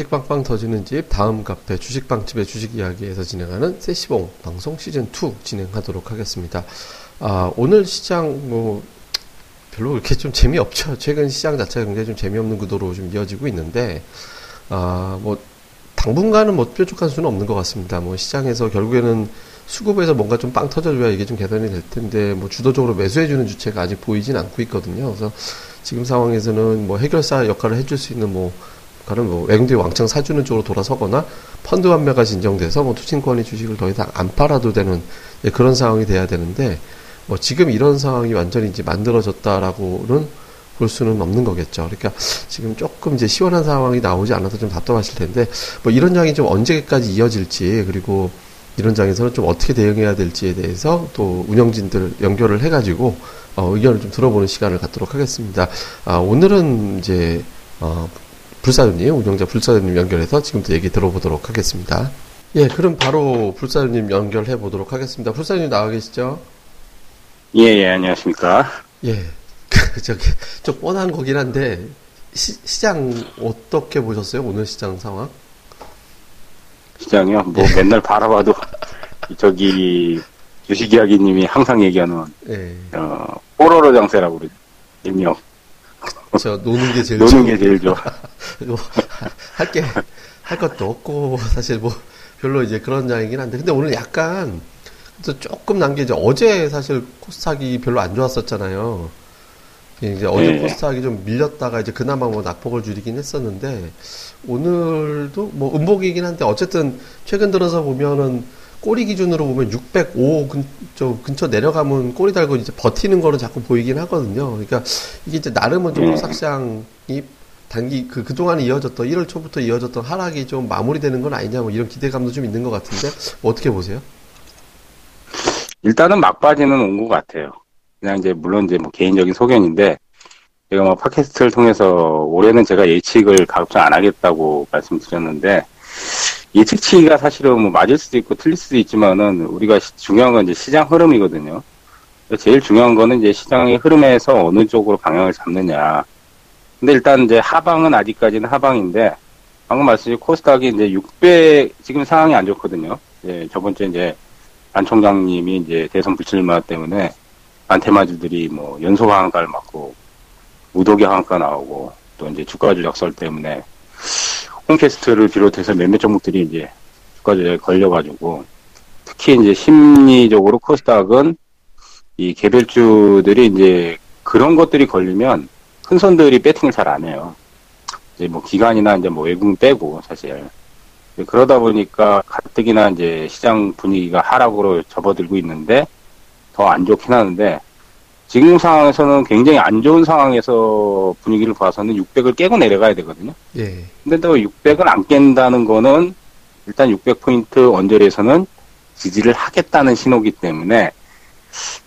예, 주식 빵빵 터지는 집 다음 카페 주식빵집의 주식 이야기에서 진행하는 세시봉 방송 시즌 2 진행하도록 하겠습니다. 아, 오늘 시장 뭐 별로 그렇게 좀 재미없죠. 최근 시장 자체가 굉장히 좀 재미없는 구도로 좀 이어지고 있는데 아, 뭐 당분간은 뭐 뾰족한 수는 없는 것 같습니다. 뭐 시장에서 결국에는 수급에서 뭔가 좀 빵 터져줘야 이게 좀 개선이 될 텐데 뭐 주도적으로 매수해주는 주체가 아직 보이진 않고 있거든요. 그래서 지금 상황에서는 뭐 해결사 역할을 해줄 수 있는 뭐 가는 뭐 외국인들이 왕창 사주는 쪽으로 돌아서거나 펀드 환매가 진정돼서 뭐 투신권이 주식을 더 이상 안 팔아도 되는 예, 그런 상황이 돼야 되는데 뭐 지금 이런 상황이 완전히 이제 만들어졌다라고는 볼 수는 없는 거겠죠. 그러니까 지금 조금 이제 시원한 상황이 나오지 않아서 좀 답답하실 텐데 뭐 이런 장이 좀 언제까지 이어질지 그리고 이런 장에서는 좀 어떻게 대응해야 될지에 대해서 또 운영진들 연결을 해가지고 어, 의견을 좀 들어보는 시간을 갖도록 하겠습니다. 아, 오늘은 이제 어, 불사조님, 운영자 불사조님 연결해서 지금부터 얘기 들어보도록 하겠습니다. 예, 그럼 바로 불사조님 연결해 보도록 하겠습니다. 불사조님 나와 계시죠? 예, 예, 안녕하십니까. 예, 저기, 좀 뻔한 거긴 한데, 시, 시장 어떻게 보셨어요? 오늘 시장 상황? 시장이요? 뭐 예. 맨날 바라봐도, 저기, 주식 이야기님이 항상 얘기하는, 예. 어, 뽀로로 장세라고 그러죠. 일명. 저 노는 게 제일 노는 게 제일 좋아. 뭐, 할 게, 할 것도 없고, 사실 뭐, 별로 이제 그런 장이긴 한데, 근데 오늘 약간, 조금 난게 이제 어제 사실 코스닥이 별로 안 좋았었잖아요. 이제 어제 네. 코스닥이 좀 밀렸다가 이제 그나마 뭐 낙폭을 줄이긴 했었는데, 오늘도 뭐 음복이긴 한데, 어쨌든 최근 들어서 보면은 꼬리 기준으로 보면 605 근처, 근처 내려가면 꼬리 달고 이제 버티는 거는 자꾸 보이긴 하거든요. 그러니까 이게 이제 나름은 좀 코스닥 시장이 단기 그 그동안 이어졌던 1월 초부터 이어졌던 하락이 좀 마무리되는 건 아니냐 뭐 이런 기대감도 좀 있는 것 같은데 뭐 어떻게 보세요? 일단은 막바지는 온 것 같아요. 그냥 이제 물론 이제 뭐 개인적인 소견인데 제가 뭐 팟캐스트를 통해서 올해는 제가 예측을 가급적 안 하겠다고 말씀드렸는데 예측치가 사실은 뭐 맞을 수도 있고 틀릴 수도 있지만은 우리가 중요한 건 이제 시장 흐름이거든요. 제일 중요한 거는 이제 시장의 흐름에서 어느 쪽으로 방향을 잡느냐. 근데 일단 이제 하방은 아직까지는 하방인데 방금 말씀하신 코스닥이 이제 600 지금 상황이 안 좋거든요. 예, 저번 주에 이제 안 총장님이 이제 대선 불출마 때문에 안테마주들이 뭐 연소 하한가를 맞고 무더기 하한가 나오고 또 이제 주가 조작설 때문에 홈캐스트를 비롯해서 몇몇 종목들이 이제 주가 조작에 걸려가지고 특히 이제 심리적으로 코스닥은 이 개별주들이 이제 그런 것들이 걸리면 큰 손들이 배팅을 잘 안 해요. 이제 뭐 기관이나 이제 뭐 외국인 빼고 사실 그러다 보니까 가뜩이나 이제 시장 분위기가 하락으로 접어들고 있는데 더 안 좋긴 하는데 지금 상황에서는 굉장히 안 좋은 상황에서 분위기를 봐서는 600을 깨고 내려가야 되거든요. 예. 근데 또 600을 안 깬다는 거는 일단 600포인트 언저리에서는 지지를 하겠다는 신호기 때문에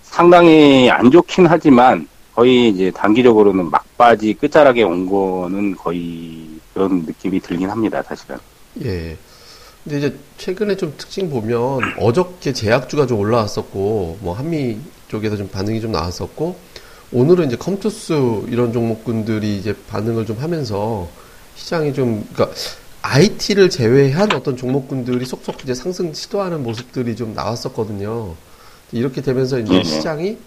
상당히 안 좋긴 하지만 거의 이제 단기적으로는 막바지 끝자락에 온 거는 거의 그런 느낌이 들긴 합니다, 사실은. 예. 근데 이제 최근에 좀 특징 보면 어저께 제약주가 좀 올라왔었고, 뭐 한미 쪽에서 좀 반응이 좀 나왔었고 오늘은 이제 컴투스 이런 종목군들이 이제 반응을 좀 하면서 시장이 좀 그러니까 IT를 제외한 어떤 종목군들이 속속 이제 상승 시도하는 모습들이 좀 나왔었거든요. 이렇게 되면서 이제 네. 시장이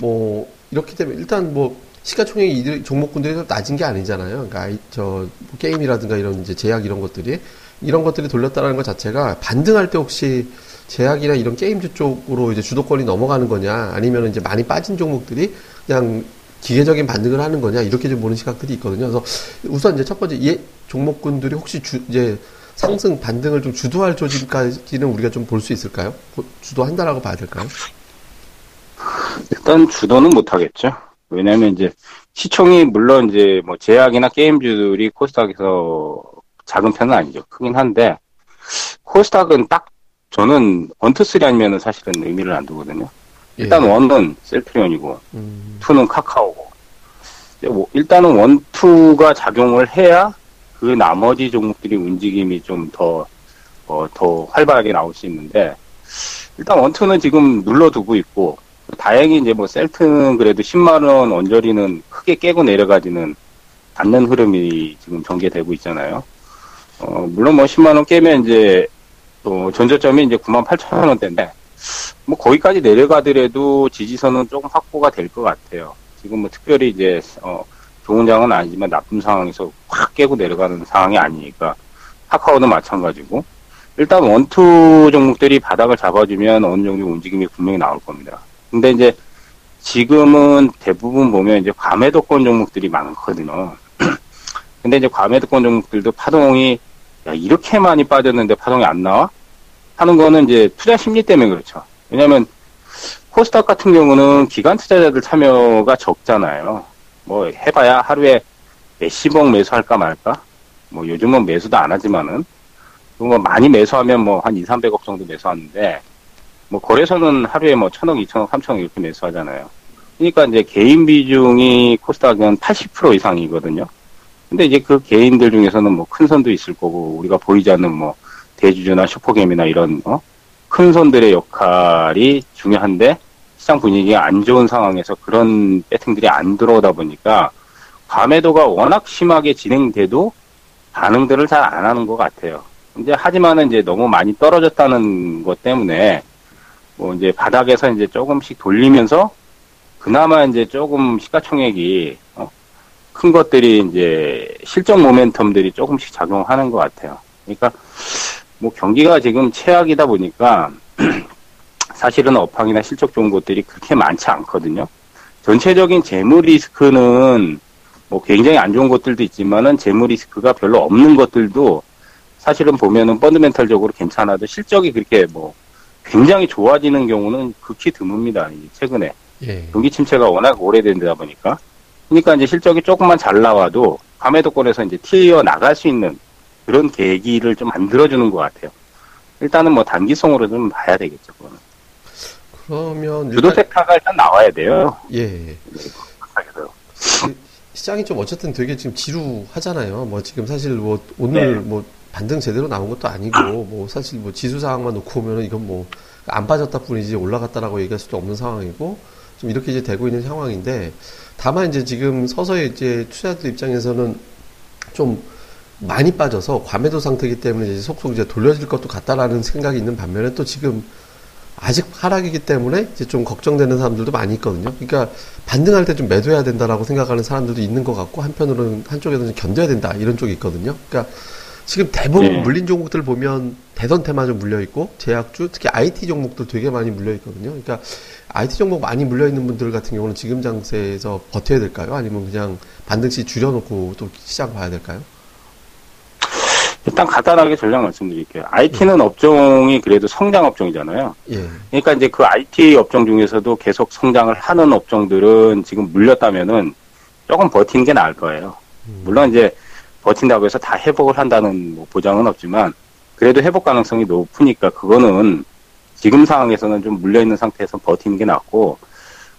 뭐 이렇게 되면 일단 뭐 시가총액이 이 종목군들이 낮은 게 아니잖아요. 그러니까 아이, 저뭐 게임이라든가 이런 이제 제약 이런 것들이 이런 것들이 돌렸다라는 것 자체가 반등할 때 혹시 제약이나 이런 게임주 쪽으로 이제 주도권이 넘어가는 거냐, 아니면 이제 많이 빠진 종목들이 그냥 기계적인 반등을 하는 거냐, 이렇게 좀 보는 시각들이 있거든요. 그래서 우선 이제 첫 번째, 예, 종목군들이 혹시 주, 이제 상승 반등을 좀 주도할 조짐까지는 우리가 좀 볼 수 있을까요? 주도한다라고 봐야 될까요? 일단 주도는 못 하겠죠. 왜냐면 이제 시총이 물론 이제 뭐 제약이나 게임주들이 코스닥에서 작은 편은 아니죠. 크긴 한데 코스닥은 딱 저는 one two three 아니면은 사실은 의미를 안 두거든요. 일단 예. one은 셀트리온이고 음. two는 카카오고 뭐 일단은 one two가 작용을 해야 그 나머지 종목들이 움직임이 좀 더 어, 더 활발하게 나올 수 있는데 일단 원투는 지금 눌러두고 있고 다행히 이제 뭐 셀트는 그래도 10만 원 언저리는 크게 깨고 내려가지는 않는 흐름이 지금 전개되고 있잖아요. 어, 물론 뭐 10만 원 깨면 이제 또 전저점이 이제 9만 8천 원대인데 뭐 거기까지 내려가더라도 지지선은 조금 확보가 될 것 같아요. 지금 뭐 특별히 이제 어, 좋은 장은 아니지만 나쁜 상황에서 확 깨고 내려가는 상황이 아니니까 카카오도 마찬가지고 일단 원투 종목들이 바닥을 잡아주면 어느 정도 움직임이 분명히 나올 겁니다. 근데 이제 지금은 대부분 보면 이제 과매도권 종목들이 많거든요. 근데 이제 과매도권 종목들도 파동이 야 이렇게 많이 빠졌는데 파동이 안 나와? 하는 거는 이제 투자 심리 때문에 그렇죠. 왜냐하면 코스닥 같은 경우는 기관 투자자들 참여가 적잖아요. 뭐 해봐야 하루에 몇십억 매수할까 말까? 뭐 요즘은 매수도 안 하지만은 뭐 많이 매수하면 뭐 한 2, 300억 정도 매수하는데 뭐 거래소는 하루에 뭐 천억, 이천억, 삼천억 이렇게 매수하잖아요. 그러니까 이제 개인 비중이 코스닥은 80% 이상이거든요. 근데 이제 그 개인들 중에서는 뭐 큰 선도 있을 거고 우리가 보이지 않는 뭐 대주주나 슈퍼게임이나 이런 어? 큰 손들의 역할이 중요한데 시장 분위기가 안 좋은 상황에서 그런 배팅들이 안 들어오다 보니까 과매도가 워낙 심하게 진행돼도 반응들을 잘 안 하는 것 같아요. 이제 하지만은 이제 너무 많이 떨어졌다는 것 때문에 뭐 이제 바닥에서 이제 조금씩 돌리면서 그나마 이제 조금 시가총액이 어? 큰 것들이 이제 실적 모멘텀들이 조금씩 작용하는 것 같아요. 그러니까 뭐 경기가 지금 최악이다 보니까 사실은 업황이나 실적 좋은 곳들이 그렇게 많지 않거든요. 전체적인 재무 리스크는 뭐 굉장히 안 좋은 것들도 있지만은 재무 리스크가 별로 없는 것들도 사실은 보면은 펀드멘탈적으로 괜찮아도 실적이 그렇게 뭐 굉장히 좋아지는 경우는 극히 드뭅니다. 최근에 예. 경기 침체가 워낙 오래된다 보니까 그러니까 이제 실적이 조금만 잘 나와도 감매도권에서 이제 튀어 나갈 수 있는 그런 계기를 좀 만들어주는 것 같아요. 일단은 뭐 단기성으로 좀 봐야 되겠죠. 그거는. 그러면 주도 세타가 일단 나와야 돼요. 예. 네, 시장이 좀 어쨌든 되게 지금 지루하잖아요. 뭐 지금 사실 뭐 오늘 네. 뭐 반등 제대로 나온 것도 아니고 뭐 사실 뭐 지수 상황만 놓고 보면은 이건 뭐 안 빠졌다 뿐이지 올라갔다라고 얘기할 수도 없는 상황이고 좀 이렇게 이제 되고 있는 상황인데 다만 이제 지금 서서히 이제 투자자들 입장에서는 좀 많이 빠져서 과매도 상태이기 때문에 이제 속속 이제 돌려질 것도 같다라는 생각이 있는 반면에 또 지금 아직 하락이기 때문에 이제 좀 걱정되는 사람들도 많이 있거든요. 그러니까 반등할 때 좀 매도해야 된다라고 생각하는 사람들도 있는 것 같고 한편으로는 한쪽에서는 견뎌야 된다 이런 쪽이 있거든요. 그러니까 지금 대부분 네. 물린 종목들 보면 대선 테마 좀 물려 있고 제약주 특히 IT 종목들 되게 많이 물려 있거든요. 그러니까 IT 종목 많이 물려 있는 분들 같은 경우는 지금 장세에서 버텨야 될까요? 아니면 그냥 반등시 줄여놓고 또 시장 봐야 될까요? 일단 간단하게 전략 말씀드릴게요. IT는 예. 업종이 그래도 성장 업종이잖아요. 예. 그러니까 이제 그 IT 업종 중에서도 계속 성장을 하는 업종들은 지금 물렸다면은 조금 버티는 게 나을 거예요. 음. 물론 이제 버틴다고 해서 다 회복을 한다는 뭐 보장은 없지만 그래도 회복 가능성이 높으니까 그거는 지금 상황에서는 좀 물려 있는 상태에서 버티는 게 낫고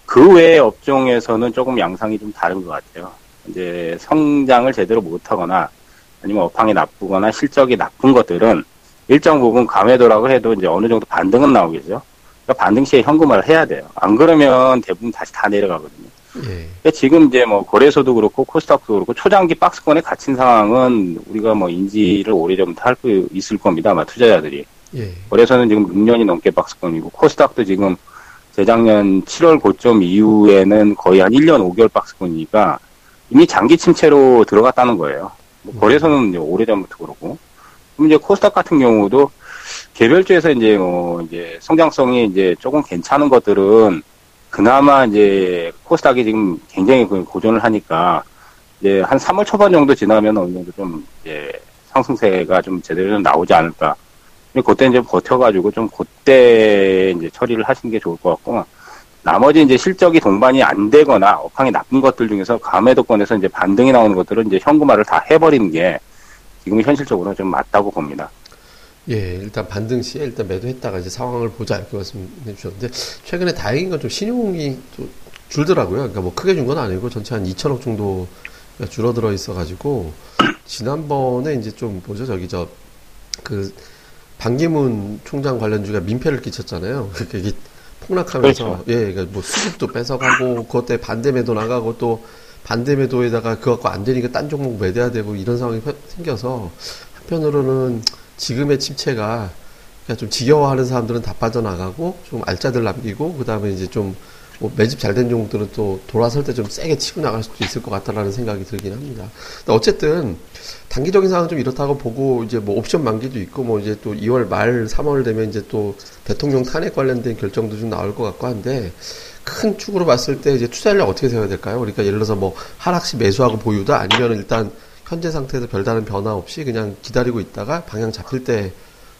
그 외의 업종에서는 조금 양상이 좀 다른 것 같아요. 이제 성장을 제대로 못하거나 아니면 업황이 나쁘거나 실적이 나쁜 것들은 일정 부분 감해도라고 해도 이제 어느 정도 반등은 나오겠죠. 그러니까 반등 시에 현금화를 해야 돼요. 안 그러면 대부분 다시 다 내려가거든요. 예. 지금 이제 뭐 거래소도 그렇고 코스닥도 그렇고 초장기 박스권에 갇힌 상황은 우리가 뭐 인지를 오래전부터 할 수 있을 겁니다. 아마 투자자들이. 예. 거래소는 지금 6년이 넘게 박스권이고 코스닥도 지금 재작년 7월 고점 이후에는 거의 한 1년 5개월 박스권이니까 이미 장기 침체로 들어갔다는 거예요. 뭐 거래소는 이제 오래전부터 그렇고. 그럼 이제 코스닥 같은 경우도 개별주에서 이제 뭐 이제 성장성이 이제 조금 괜찮은 것들은 그나마 이제 코스닥이 지금 굉장히 그 고전을 하니까 이제 한 3월 초반 정도 지나면 어느 정도 좀 이제 상승세가 좀 제대로 좀 나오지 않을까. 그때 이제 버텨가지고 좀 그때 이제 처리를 하시는 게 좋을 것 같고 나머지 이제 실적이 동반이 안 되거나 업황이 나쁜 것들 중에서 감매도권에서 이제 반등이 나오는 것들은 이제 현금화를 다 해버리는 게 지금 현실적으로 좀 맞다고 봅니다. 예, 일단 반등 시에 일단 매도했다가 이제 상황을 보자 이렇게 말씀해 주셨는데 최근에 다행인 건 좀 신용이 좀 줄더라고요. 그러니까 뭐 크게 준 건 아니고 전체 한 2천억 정도 줄어들어 있어가지고 지난번에 이제 좀 뭐죠 저기 저 그 반기문 총장 관련주가 민폐를 끼쳤잖아요. 그러니까 이게 폭락하면서 그렇죠. 예, 그러니까 뭐 수급도 뺏어가고 그것 때 반대 매도 나가고 또 반대 매도에다가 그거 갖고 안 되니까 딴 종목 매대야 되고 이런 상황이 생겨서 한편으로는 지금의 침체가 그러니까 좀 지겨워하는 사람들은 다 빠져나가고 좀 알짜들 남기고 그 다음에 이제 좀 뭐 매집 잘 된 종목들은 또 돌아설 때 좀 세게 치고 나갈 수도 있을 것 같다라는 생각이 들긴 합니다. 어쨌든 단기적인 상황은 좀 이렇다고 보고 이제 뭐 옵션 만기도 있고 뭐 이제 또 2월 말 3월 되면 이제 또 대통령 탄핵 관련된 결정도 좀 나올 것 같고 한데 큰 축으로 봤을 때 이제 투자 전략 어떻게 세워야 될까요? 그러니까 예를 들어서 뭐 하락시 매수하고 보유다 아니면 일단 현재 상태에서 별다른 변화 없이 그냥 기다리고 있다가 방향 잡힐 때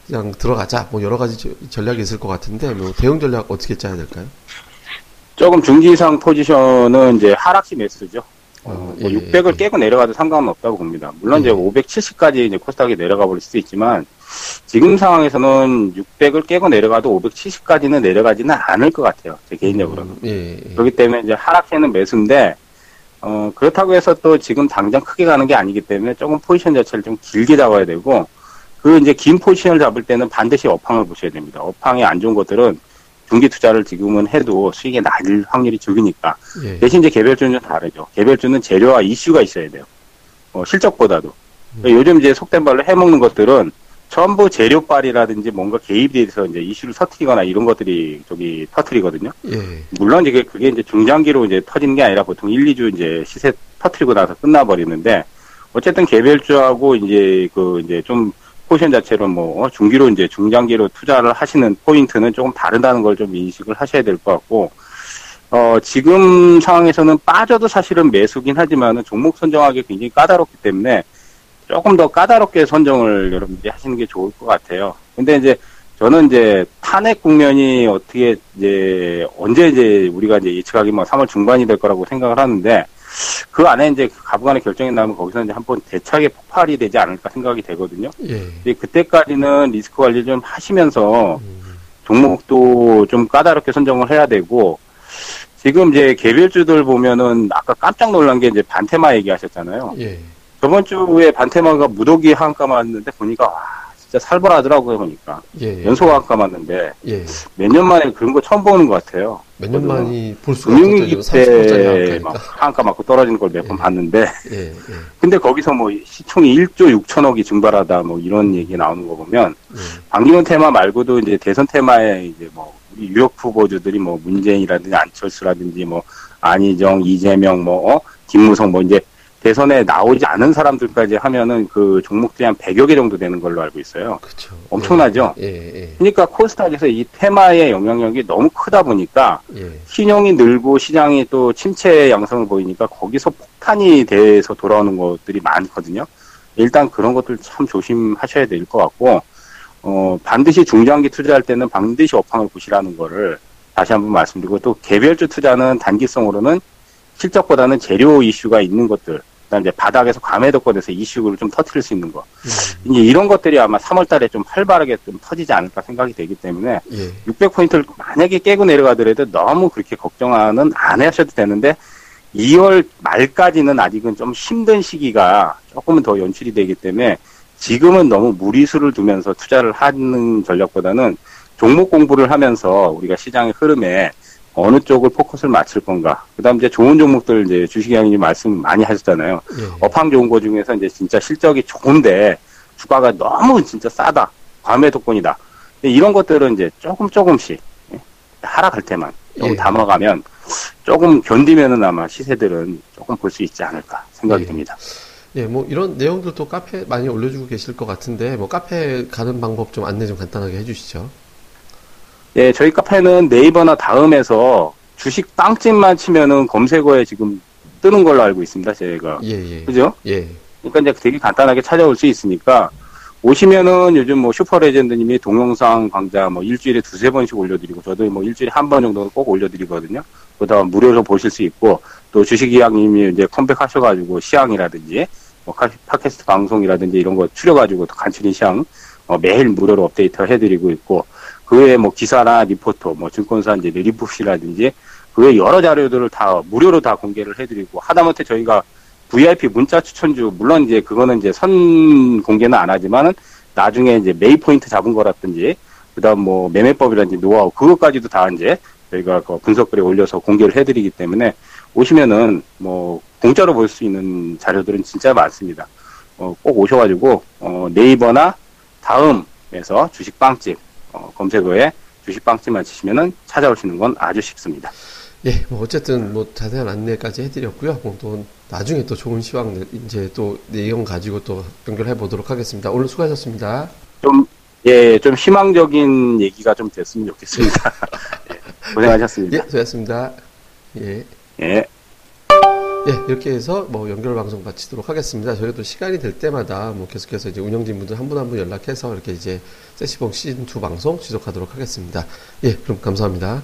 그냥 들어가자. 뭐 여러 가지 전략이 있을 것 같은데 뭐 대응 전략 어떻게 짜야 될까요? 조금 중지 이상 포지션은 이제 하락시 매수죠. 어, 뭐 예, 600을 예. 깨고 내려가도 상관은 없다고 봅니다. 물론 예. 이제 570까지 이제 코스닥이 내려가 버릴 수도 있지만 지금 상황에서는 600을 깨고 내려가도 570까지는 내려가지는 않을 것 같아요. 제 개인적으로는. 음, 예, 예. 그렇기 때문에 이제 하락세는 매수인데 어, 그렇다고 해서 또 지금 당장 크게 가는 게 아니기 때문에 조금 포지션 자체를 좀 길게 잡아야 되고 그 이제 긴 포지션을 잡을 때는 반드시 업황을 보셔야 됩니다. 업황이 안 좋은 것들은 중기 투자를 지금은 해도 수익이 낮을 확률이 적으니까. 예. 대신 이제 개별주는 좀 다르죠. 개별주는 재료와 이슈가 있어야 돼요. 어, 실적보다도. 음. 요즘 이제 속된 말로 해먹는 것들은 전부 재료빨이라든지 뭔가 개입이 돼서 이제 이슈를 터트리거나 이런 것들이 저기 터트리거든요. 예. 물론 이게 그게 이제 중장기로 이제 터지는 게 아니라 보통 1, 2주 이제 시세 터트리고 나서 끝나버리는데 어쨌든 개별주하고 이제 그 이제 좀 포션 자체로 뭐 어, 중기로 이제 중장기로 투자를 하시는 포인트는 조금 다르다는 걸 좀 인식을 하셔야 될 것 같고 어 지금 상황에서는 빠져도 사실은 매수긴 하지만은 종목 선정하기 굉장히 까다롭기 때문에 조금 더 까다롭게 선정을 여러분들이 하시는 게 좋을 것 같아요. 근데 이제 저는 이제 탄핵 국면이 어떻게 이제 언제 이제 우리가 이제 예측하기 뭐 3월 중반이 될 거라고 생각을 하는데 그 안에 이제 가부간의 결정이 나면 거기서 이제 한번 대차게 폭발이 되지 않을까 생각이 되거든요. 예. 그때까지는 리스크 관리 좀 하시면서 음. 종목도 좀 까다롭게 선정을 해야 되고 지금 이제 개별주들 보면은 아까 깜짝 놀란 게 이제 반테마 얘기하셨잖아요. 예. 저번 주에 반테마가 무더기 한가 맞는데 보니까 와 진짜 살벌하더라고요 보니까 예, 예. 연속 한가 맞는데 예. 몇 년 만에 그런 거 처음 보는 것 같아요. 몇 년 만이 볼 수가 금융위기 때 한가 맞고 떨어지는 걸 몇번 예. 봤는데 예, 예. 근데 거기서 뭐 시총이 1조 6천억이 증발하다 뭐 이런 얘기 나오는 거 보면 방기문 테마 말고도 이제 대선 테마에 이제 뭐 유력 후보주들이 뭐 문재인이라든지 안철수라든지 뭐 안희정, 이재명 뭐 어? 김무성 뭐 이제 대선에 나오지 않은 사람들까지 하면은 그 종목들이 한 100여 개 정도 되는 걸로 알고 있어요. 그렇죠. 엄청나죠? 예, 예, 예. 그러니까 코스닥에서 이 테마의 영향력이 너무 크다 보니까 예. 신용이 늘고 시장이 또 침체 양상을 보이니까 거기서 폭탄이 돼서 돌아오는 것들이 많거든요. 일단 그런 것들 참 조심하셔야 될 것 같고 어 반드시 중장기 투자할 때는 반드시 업황을 보시라는 거를 다시 한번 말씀드리고 또 개별주 투자는 단기성으로는 실적보다는 재료 이슈가 있는 것들, 그다음 이제 바닥에서 과매도권에서 이슈를 좀 터트릴 수 있는 거. 음. 이제 이런 것들이 아마 3월달에 좀 활발하게 좀 터지지 않을까 생각이 되기 때문에 예. 600포인트를 만약에 깨고 내려가더라도 너무 그렇게 걱정하는 안 하셔도 되는데 2월 말까지는 아직은 좀 힘든 시기가 조금은 더 연출이 되기 때문에 지금은 너무 무리수를 두면서 투자를 하는 전략보다는 종목 공부를 하면서 우리가 시장의 흐름에 어느 쪽을 포커스를 맞출 건가. 그 다음 이제 좋은 종목들 이제 주식이양님 말씀 많이 하셨잖아요. 예. 업황 좋은 거 중에서 이제 진짜 실적이 좋은데 주가가 너무 진짜 싸다. 과매도권이다. 이런 것들은 이제 조금 조금씩 예, 하락할 때만 조금 예. 담아가면 조금 견디면은 아마 시세들은 조금 볼 수 있지 않을까 생각이 예. 듭니다. 예, 뭐 이런 내용들도 카페 많이 올려주고 계실 것 같은데 뭐 카페 가는 방법 좀 안내 좀 간단하게 해주시죠. 예, 저희 카페는 네이버나 다음에서 주식 빵집만 치면은 검색어에 지금 뜨는 걸로 알고 있습니다, 제가. 예, 예. 그죠? 예. 그러니까 이제 되게 간단하게 찾아올 수 있으니까 오시면은 요즘 뭐 슈퍼레전드님이 동영상 강좌 뭐 일주일에 두세 번씩 올려드리고 저도 뭐 일주일에 한 번 정도는 꼭 올려드리거든요. 그다음 무료로 보실 수 있고 또 주식이양님이 이제 컴백하셔가지고 시황이라든지 뭐 팟캐스트 방송이라든지 이런 거 추려가지고 간추린 시황 어, 매일 무료로 업데이트 해드리고 있고 그 외에 뭐 기사나 리포트, 뭐 증권사 이제 리포트라든지 그 외에 여러 자료들을 다 무료로 다 공개를 해드리고 하다못해 저희가 VIP 문자 추천주 물론 이제 그거는 이제 선 공개는 안 하지만은 나중에 이제 메이 포인트 잡은 거라든지 그다음 뭐 매매법이라든지 노하우 그것까지도 다 이제 저희가 그 분석글에 올려서 공개를 해드리기 때문에 오시면은 뭐 공짜로 볼 수 있는 자료들은 진짜 많습니다. 어, 꼭 오셔가지고 어, 네이버나 다음에서 주식 빵집 어, 검색어에 주식빵집만 치시면은 찾아오시는 건 아주 쉽습니다. 예, 뭐 어쨌든 뭐 자세한 안내까지 해드렸고요. 뭐 또 나중에 또 좋은 시황 내- 이제 또 내용 가지고 또 연결해 보도록 하겠습니다. 오늘 수고하셨습니다. 좀, 예, 좀 희망적인 얘기가 좀 됐으면 좋겠습니다. 예, 고생하셨습니다. 예, 수고하셨습니다. 예. 예. 예, 이렇게 해서 뭐 연결 방송 마치도록 하겠습니다. 저희도 시간이 될 때마다 뭐 계속해서 이제 운영진 분들 한 분 한 분 연락해서 이렇게 이제 세시봉 시즌 2 방송 지속하도록 하겠습니다. 예, 그럼 감사합니다.